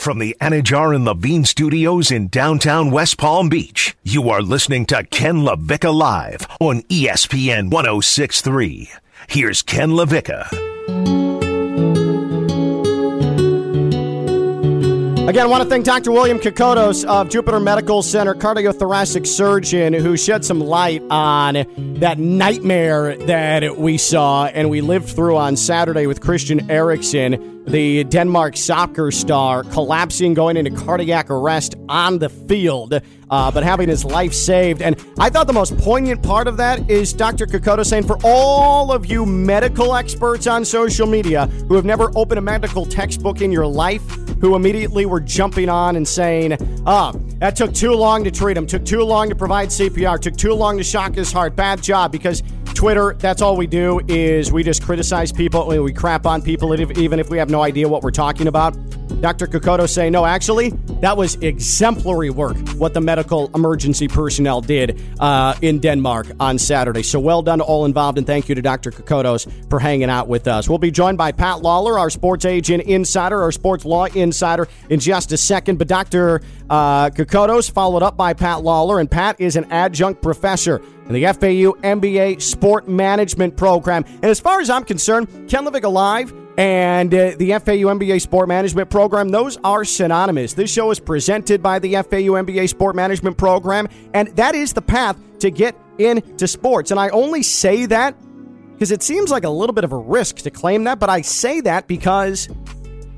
from the Anajar and Levine Studios in downtown West Palm Beach, you are listening to Ken LaVicka Live on ESPN 1063. Here's Ken LaVicka. Again, I want to thank Dr. William Kokotos of Jupiter Medical Center, cardiothoracic surgeon, who shed some light on that nightmare that we saw and we lived through on Saturday with Christian Eriksen, the Denmark soccer star, collapsing, going into cardiac arrest on the field, uh, but having his life saved. And I thought the most poignant part of that is Dr. Kokoto saying, for all of you medical experts on social media who have never opened a medical textbook in your life, who immediately were jumping on and saying, oh, that took too long to treat him, took too long to provide CPR, took too long to shock his heart. Bad job because Twitter, that's all we do is we just criticize people, and we crap on people, even if we have no idea what we're talking about. Dr. Kokoto saying, no, actually, that was exemplary work, what the medical emergency personnel did uh, in Denmark on Saturday. So well done to all involved, and thank you to Dr. Kokotos for hanging out with us. We'll be joined by Pat Lawlor, our sports agent insider, our sports law insider, in just a second. But Dr. Uh, Kokotos, followed up by Pat Lawlor, and Pat is an adjunct professor in the FAU MBA Sport Management Program. And as far as I'm concerned, Ken LaVicka Live and uh, the FAU MBA Sport Management Program, those are synonymous. This show is presented by the FAU MBA Sport Management Program, and that is the path to get into sports. And I only say that because it seems like a little bit of a risk to claim that, but I say that because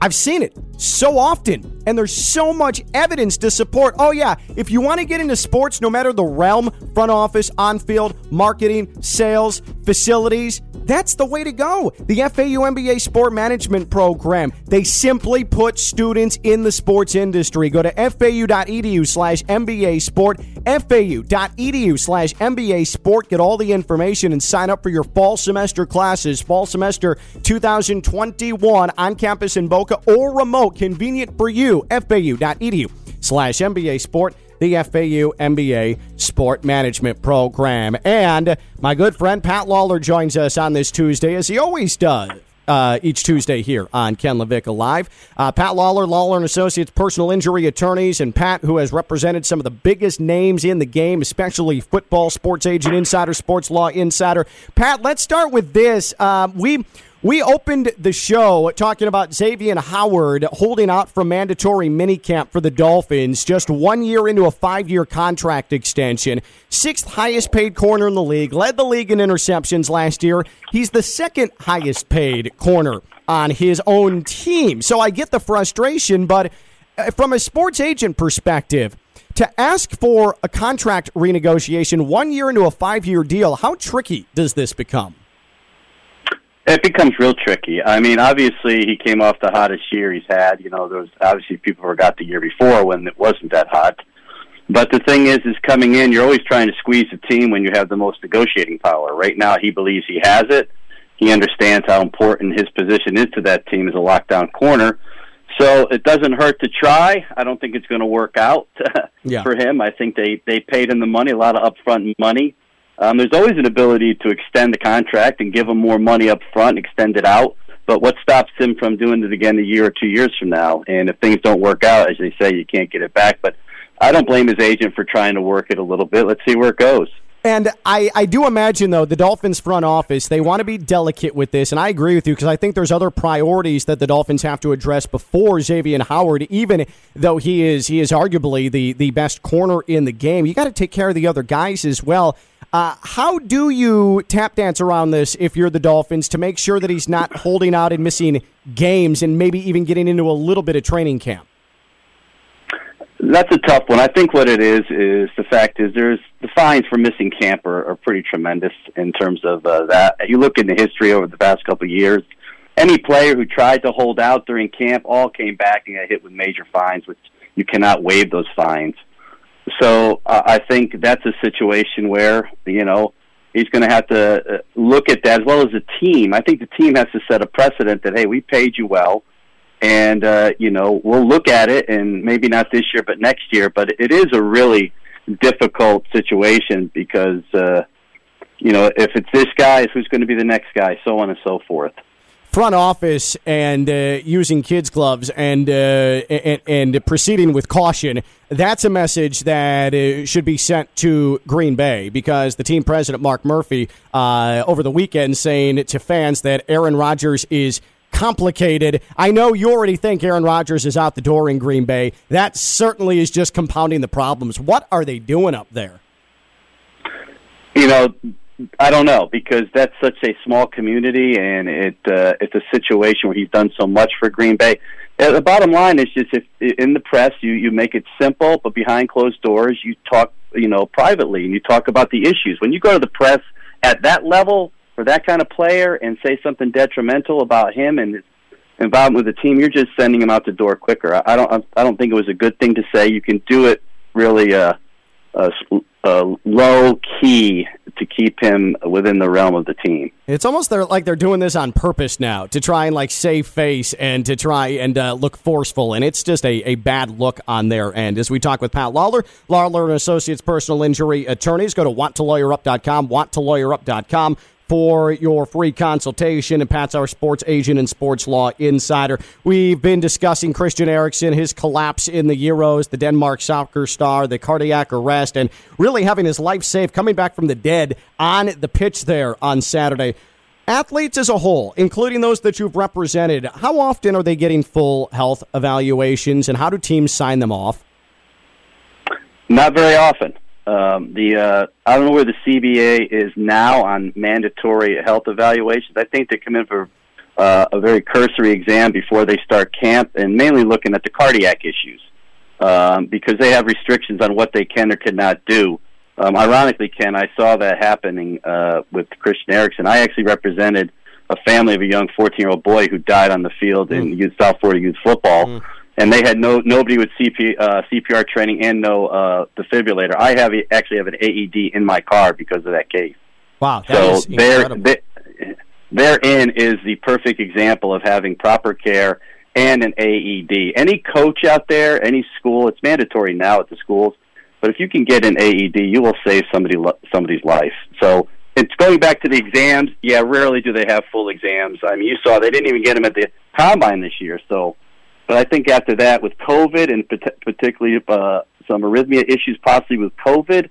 I've seen it so often, and there's so much evidence to support. Oh, yeah, if you want to get into sports, no matter the realm, front office, on field, marketing, sales, facilities, that's the way to go. The FAU MBA Sport Management Program, they simply put students in the sports industry. Go to fau.edu slash MBA Sport, fau.edu slash MBA Sport. Get all the information and sign up for your fall semester classes, fall semester 2021 on campus in Boca or remote, convenient for you. FAU.edu slash MBA Sport the FAU MBA Sport Management Program. And my good friend Pat Lawlor joins us on this Tuesday, as he always does. Uh, each Tuesday here on Ken LaVicka Live. Uh, Pat Lawlor, Lawlor and Associates personal injury attorneys, and Pat, who has represented some of the biggest names in the game, especially football, sports agent insider, sports law insider. Pat, let's start with this. Uh, we we opened the show talking about Xavier Howard holding out from mandatory minicamp for the Dolphins, just one year into a five year contract extension. Sixth highest paid corner in the league, led the league in interceptions last year. He's the second highest paid corner on his own team. So I get the frustration, but uh, from a sports agent perspective, to ask for a contract renegotiation one year into a five year deal, how tricky does this become? It becomes real tricky. I mean, obviously, he came off the hottest year he's had. You know, there was obviously people forgot the year before when it wasn't that hot. But the thing is, is coming in, you're always trying to squeeze the team when you have the most negotiating power. Right now, he believes he has it. He understands how important his position is to that team as a lockdown corner. So it doesn't hurt to try. I don't think it's going to work out yeah. for him. I think they they paid him the money, a lot of upfront money. Um, there's always an ability to extend the contract and give him more money up front, extend it out. But what stops him from doing it again a year or two years from now? And if things don't work out, as they say, you can't get it back. But I don't blame his agent for trying to work it a little bit. Let's see where it goes. And I, I do imagine, though, the Dolphins front office, they want to be delicate with this. And I agree with you because I think there's other priorities that the Dolphins have to address before Xavier Howard, even though he is he is arguably the, the best corner in the game. You got to take care of the other guys as well. Uh, how do you tap dance around this if you're the Dolphins to make sure that he's not holding out and missing games and maybe even getting into a little bit of training camp? That's a tough one. I think what it is is the fact is there's the fines for missing camp are, are pretty tremendous in terms of uh, that. You look in the history over the past couple of years, any player who tried to hold out during camp all came back and got hit with major fines, which you cannot waive those fines. So uh, I think that's a situation where you know he's going to have to uh, look at that as well as the team. I think the team has to set a precedent that hey, we paid you well, and uh, you know we'll look at it, and maybe not this year, but next year. But it is a really difficult situation because uh, you know if it's this guy, who's going to be the next guy, so on and so forth. Front office and uh, using kids gloves and, uh, and and proceeding with caution. That's a message that uh, should be sent to Green Bay because the team president Mark Murphy uh, over the weekend saying to fans that Aaron Rodgers is complicated. I know you already think Aaron Rodgers is out the door in Green Bay. That certainly is just compounding the problems. What are they doing up there? You know, I don't know because that's such a small community, and it uh, it's a situation where he's done so much for Green Bay. The bottom line is just if in the press you you make it simple, but behind closed doors you talk you know privately and you talk about the issues. When you go to the press at that level for that kind of player and say something detrimental about him and his involvement with the team, you're just sending him out the door quicker. I, I don't I don't think it was a good thing to say. You can do it really uh, uh, uh, low key to keep him within the realm of the team. It's almost they're, like they're doing this on purpose now to try and like save face and to try and uh, look forceful, and it's just a, a bad look on their end. As we talk with Pat Lawlor, Lawlor and Associates personal injury attorneys, go to wanttolawyerup.com, wanttolawyerup.com for your free consultation. And Pat's our sports agent and sports law insider. We've been discussing Christian Eriksen, his collapse in the Euros, the Denmark soccer star, the cardiac arrest, and really having his life saved, coming back from the dead on the pitch there on Saturday. Athletes as a whole, including those that you've represented, how often are they getting full health evaluations and how do teams sign them off? Not very often. Um, the uh, I don't know where the CBA is now on mandatory health evaluations. I think they come in for uh, a very cursory exam before they start camp, and mainly looking at the cardiac issues um, because they have restrictions on what they can or cannot do. Um, ironically, Ken, I saw that happening uh, with Christian Eriksen. I actually represented a family of a young 14-year-old boy who died on the field mm. in youth, South Florida youth football. Mm and they had no nobody with CP, uh, CPR training and no uh, defibrillator. I have actually have an AED in my car because of that case. Wow, so there, therein is the perfect example of having proper care and an AED. Any coach out there, any school, it's mandatory now at the schools, but if you can get an AED, you will save somebody somebody's life. So it's going back to the exams. Yeah, rarely do they have full exams. I mean, you saw they didn't even get them at the combine this year, so but I think after that, with COVID and particularly uh, some arrhythmia issues, possibly with COVID,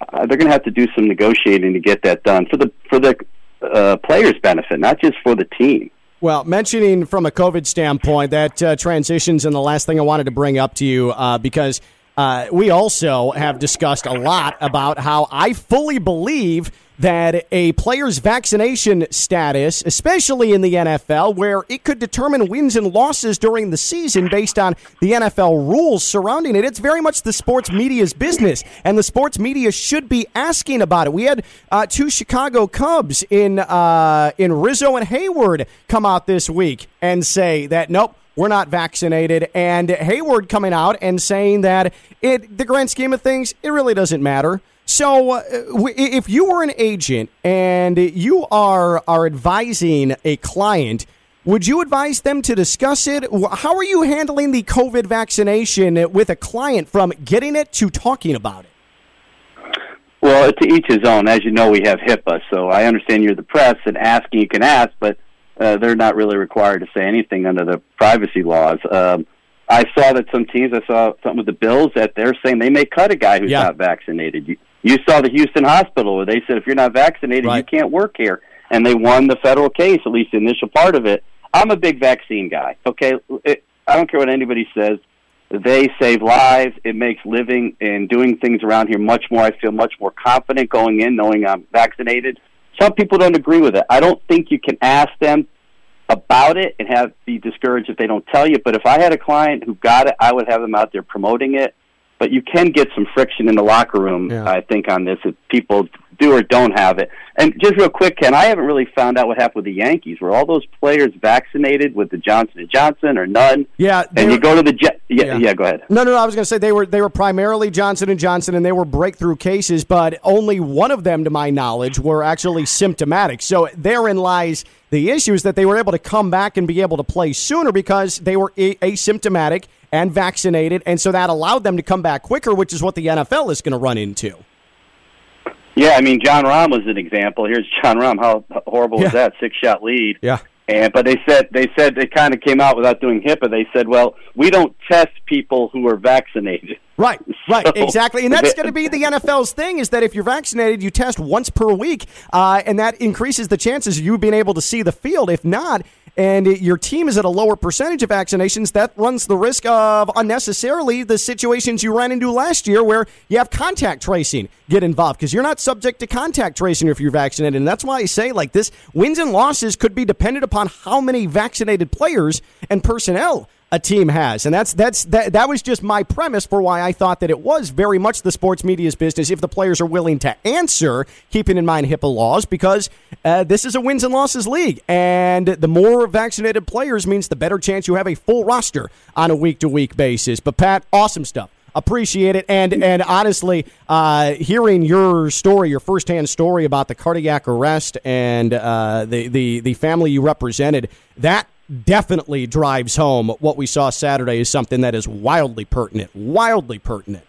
uh, they're going to have to do some negotiating to get that done for the for the uh, players' benefit, not just for the team. Well, mentioning from a COVID standpoint, that uh, transitions and the last thing I wanted to bring up to you uh, because uh, we also have discussed a lot about how I fully believe that a player's vaccination status, especially in the NFL, where it could determine wins and losses during the season based on the NFL rules surrounding it, it's very much the sports media's business, and the sports media should be asking about it. We had uh, two Chicago Cubs in uh, in Rizzo and Heyward come out this week and say that nope we're not vaccinated. And Heyward coming out and saying that it, the grand scheme of things, it really doesn't matter. So, uh, if you were an agent and you are are advising a client, would you advise them to discuss it? How are you handling the COVID vaccination with a client from getting it to talking about it? Well, to each his own. As you know, we have HIPAA, so I understand you're the press and asking you can ask, but uh, they're not really required to say anything under the privacy laws. Um, I saw that some teams, I saw something with the Bills that they're saying they may cut a guy who's yeah. not vaccinated. You, you saw the Houston hospital where they said if you're not vaccinated, right. you can't work here, and they won the federal case, at least the initial part of it. I'm a big vaccine guy. Okay, it, I don't care what anybody says. They save lives. It makes living and doing things around here much more. I feel much more confident going in, knowing I'm vaccinated. Some people don't agree with it. I don't think you can ask them about it and have be discouraged if they don't tell you. But if I had a client who got it, I would have them out there promoting it. But you can get some friction in the locker room, yeah. I think, on this if people do or don't have it. And just real quick, Ken, I haven't really found out what happened with the Yankees. Were all those players vaccinated with the Johnson and Johnson or none? Yeah, and you go to the Jet. Yeah, yeah, yeah, go ahead. No, no, no. I was going to say they were they were primarily Johnson and Johnson, and they were breakthrough cases, but only one of them, to my knowledge, were actually symptomatic. So therein lies the issue is that they were able to come back and be able to play sooner because they were a- asymptomatic and vaccinated, and so that allowed them to come back quicker, which is what the NFL is going to run into. Yeah, I mean, Jon Rahm was an example. Here's Jon Rahm. How horrible yeah. was that? Six shot lead. Yeah. And but they said they said they kind of came out without doing HIPAA. They said, well, we don't test people who are vaccinated. Right, right, So- exactly, and that's going to be the NFL's thing: is that if you're vaccinated, you test once per week, uh, and that increases the chances of you being able to see the field. If not, and your team is at a lower percentage of vaccinations, that runs the risk of unnecessarily the situations you ran into last year, where you have contact tracing get involved because you're not subject to contact tracing if you're vaccinated, and that's why I say like this: wins and losses could be dependent upon how many vaccinated players and personnel a team has. And that's that's that that was just my premise for why I thought that it was very much the sports media's business if the players are willing to answer, keeping in mind HIPAA laws, because uh, this is a wins and losses league, and the more vaccinated players means the better chance you have a full roster on a week to week basis. But Pat, awesome stuff. Appreciate it, and and honestly, uh, hearing your story, your firsthand story about the cardiac arrest and uh, the the the family you represented, that definitely drives home what we saw Saturday is something that is wildly pertinent. Wildly pertinent.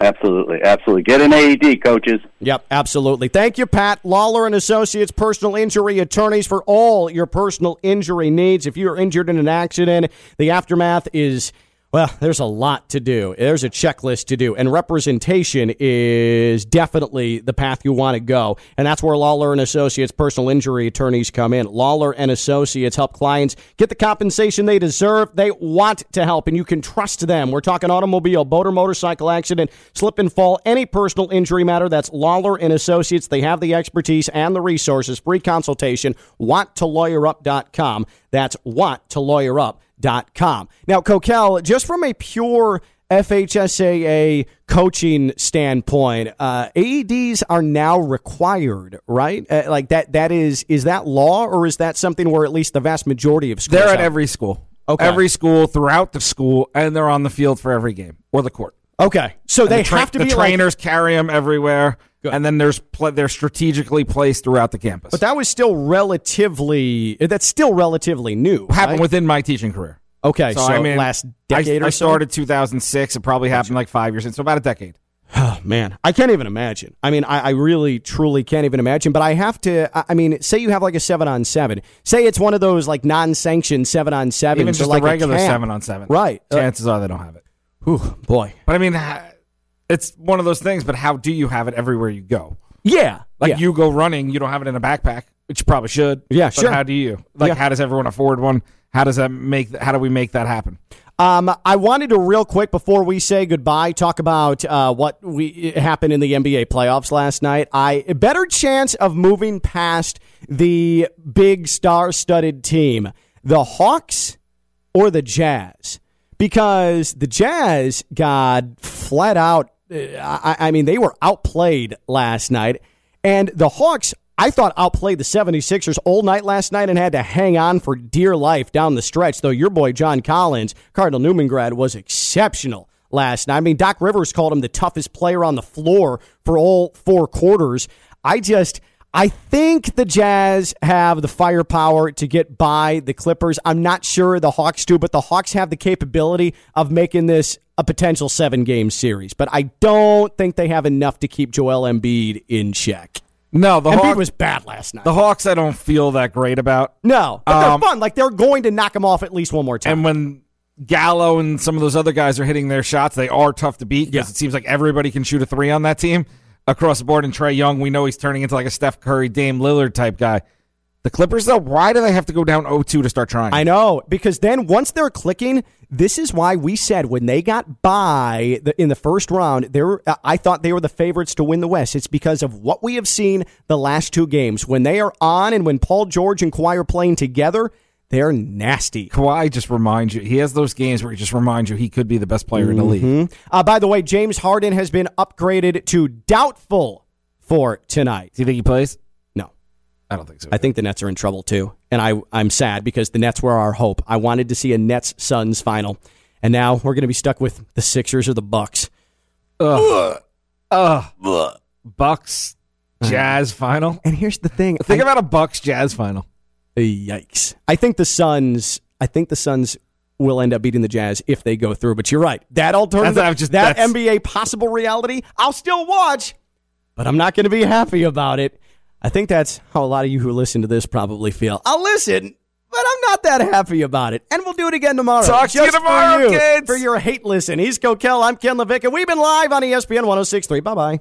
Absolutely, absolutely. Get an AED, coaches. Yep, absolutely. Thank you, Pat Lawlor and Associates, personal injury attorneys for all your personal injury needs. If you're injured in an accident, the aftermath is well, there's a lot to do. There's a checklist to do, and representation is definitely the path you want to go. And that's where Lawlor and Associates personal injury attorneys come in. Lawlor and Associates help clients get the compensation they deserve. They want to help, and you can trust them. We're talking automobile, boat, or motorcycle accident, slip and fall, any personal injury matter. That's Lawlor and Associates. They have the expertise and the resources. Free consultation. WantToLawyerUp.com. That's WantToLawyerUp.com. Now, Coquel, just from a pure FHSAA coaching standpoint, uh, AEDs are now required, right? Uh, like that. That is is that law, or is that something where at least the vast majority of schools They're at have- every school. Okay. Every school throughout the school, and they're on the field for every game or the court. Okay, so they the tra- have to the be like. trainers carry them everywhere, and then there's pl- they're strategically placed throughout the campus. But that was still relatively. That's still relatively new. happened right? within my teaching career. Okay, So, so, I mean, last I, decade or so? I so? started 2006. It probably happened like five years in, so about a decade. Oh, man, I can't even imagine. I mean, I, I really, truly can't even imagine. But I have to. I- I mean, say you have like a seven on seven. Say it's one of those like non-sanctioned seven on seven. Even just like a regular seven on seven, Right. Uh, Chances are they don't have it. Whew, boy. But I mean, it's one of those things. But how do you have it everywhere you go? Yeah. Like yeah. you go running, you don't have it in a backpack, which you probably should. Yeah, But sure. How do you? Like, Yeah. how does everyone afford one? How does that make? How do we make that happen? Um, I wanted to real quick before we say goodbye talk about uh, what we happened in the NBA playoffs last night. I better chance of moving past the big star-studded team, the Hawks or the Jazz, because the Jazz got flat out. uh, I, I mean, they were outplayed last night, and the Hawks. I thought outplayed the 76ers all night last night and had to hang on for dear life down the stretch, though your boy John Collins, Cardinal Newman grad, was exceptional last night. I mean, Doc Rivers called him the toughest player on the floor for all four quarters. I just. I think the Jazz have the firepower to get by the Clippers. I'm not sure the Hawks do, but the Hawks have the capability of making this a potential seven game series. But I don't think they have enough to keep Joel Embiid in check. No, the Embiid Hawks. was bad last night. the Hawks, I don't feel that great about. no, but Um, they're fun. Like they're going to knock him off at least one more time. And when Gallo and some of those other guys are hitting their shots, they are tough to beat because Yeah. it seems like everybody can shoot a three on that team across the board. And Trae Young, we know he's turning into like a Steph Curry, Dame Lillard type guy. The Clippers, though, why do they have to go down 0-2 to start trying? I know because then once they're clicking, this is why we said when they got by the, in the first round, they were, I thought they were the favorites to win the West. It's because of what we have seen the last two games when they are on and when Paul George and Kawhi are playing together. They're nasty. Kawhi just reminds you. He has those games where he just reminds you he could be the best player in the league. Uh, by the way, James Harden has been upgraded to doubtful for tonight. Do you think he plays? No. I don't think so. I think the Nets are in trouble too, and I I'm sad because the Nets were our hope. I wanted to see a Nets Suns final, and now we're going to be stuck with the Sixers or the Bucks. Ugh. Ugh. Bucks Jazz final. And here's the thing: Think I- about a Bucks Jazz final. Yikes! I think the Suns. I think the Suns will end up beating the Jazz if they go through. But you're right. That alternative, That's- just- that that's- NBA possible reality, I'll still watch, but I'm not going to be happy about it. I think that's how a lot of you who listen to this probably feel. I'll listen, but I'm not that happy about it. And we'll do it again tomorrow. Talk to you tomorrow, for you, kids. For your hate listen. He's Coquel. I'm Ken LaVicka, and we've been live on ESPN 1063. Bye bye.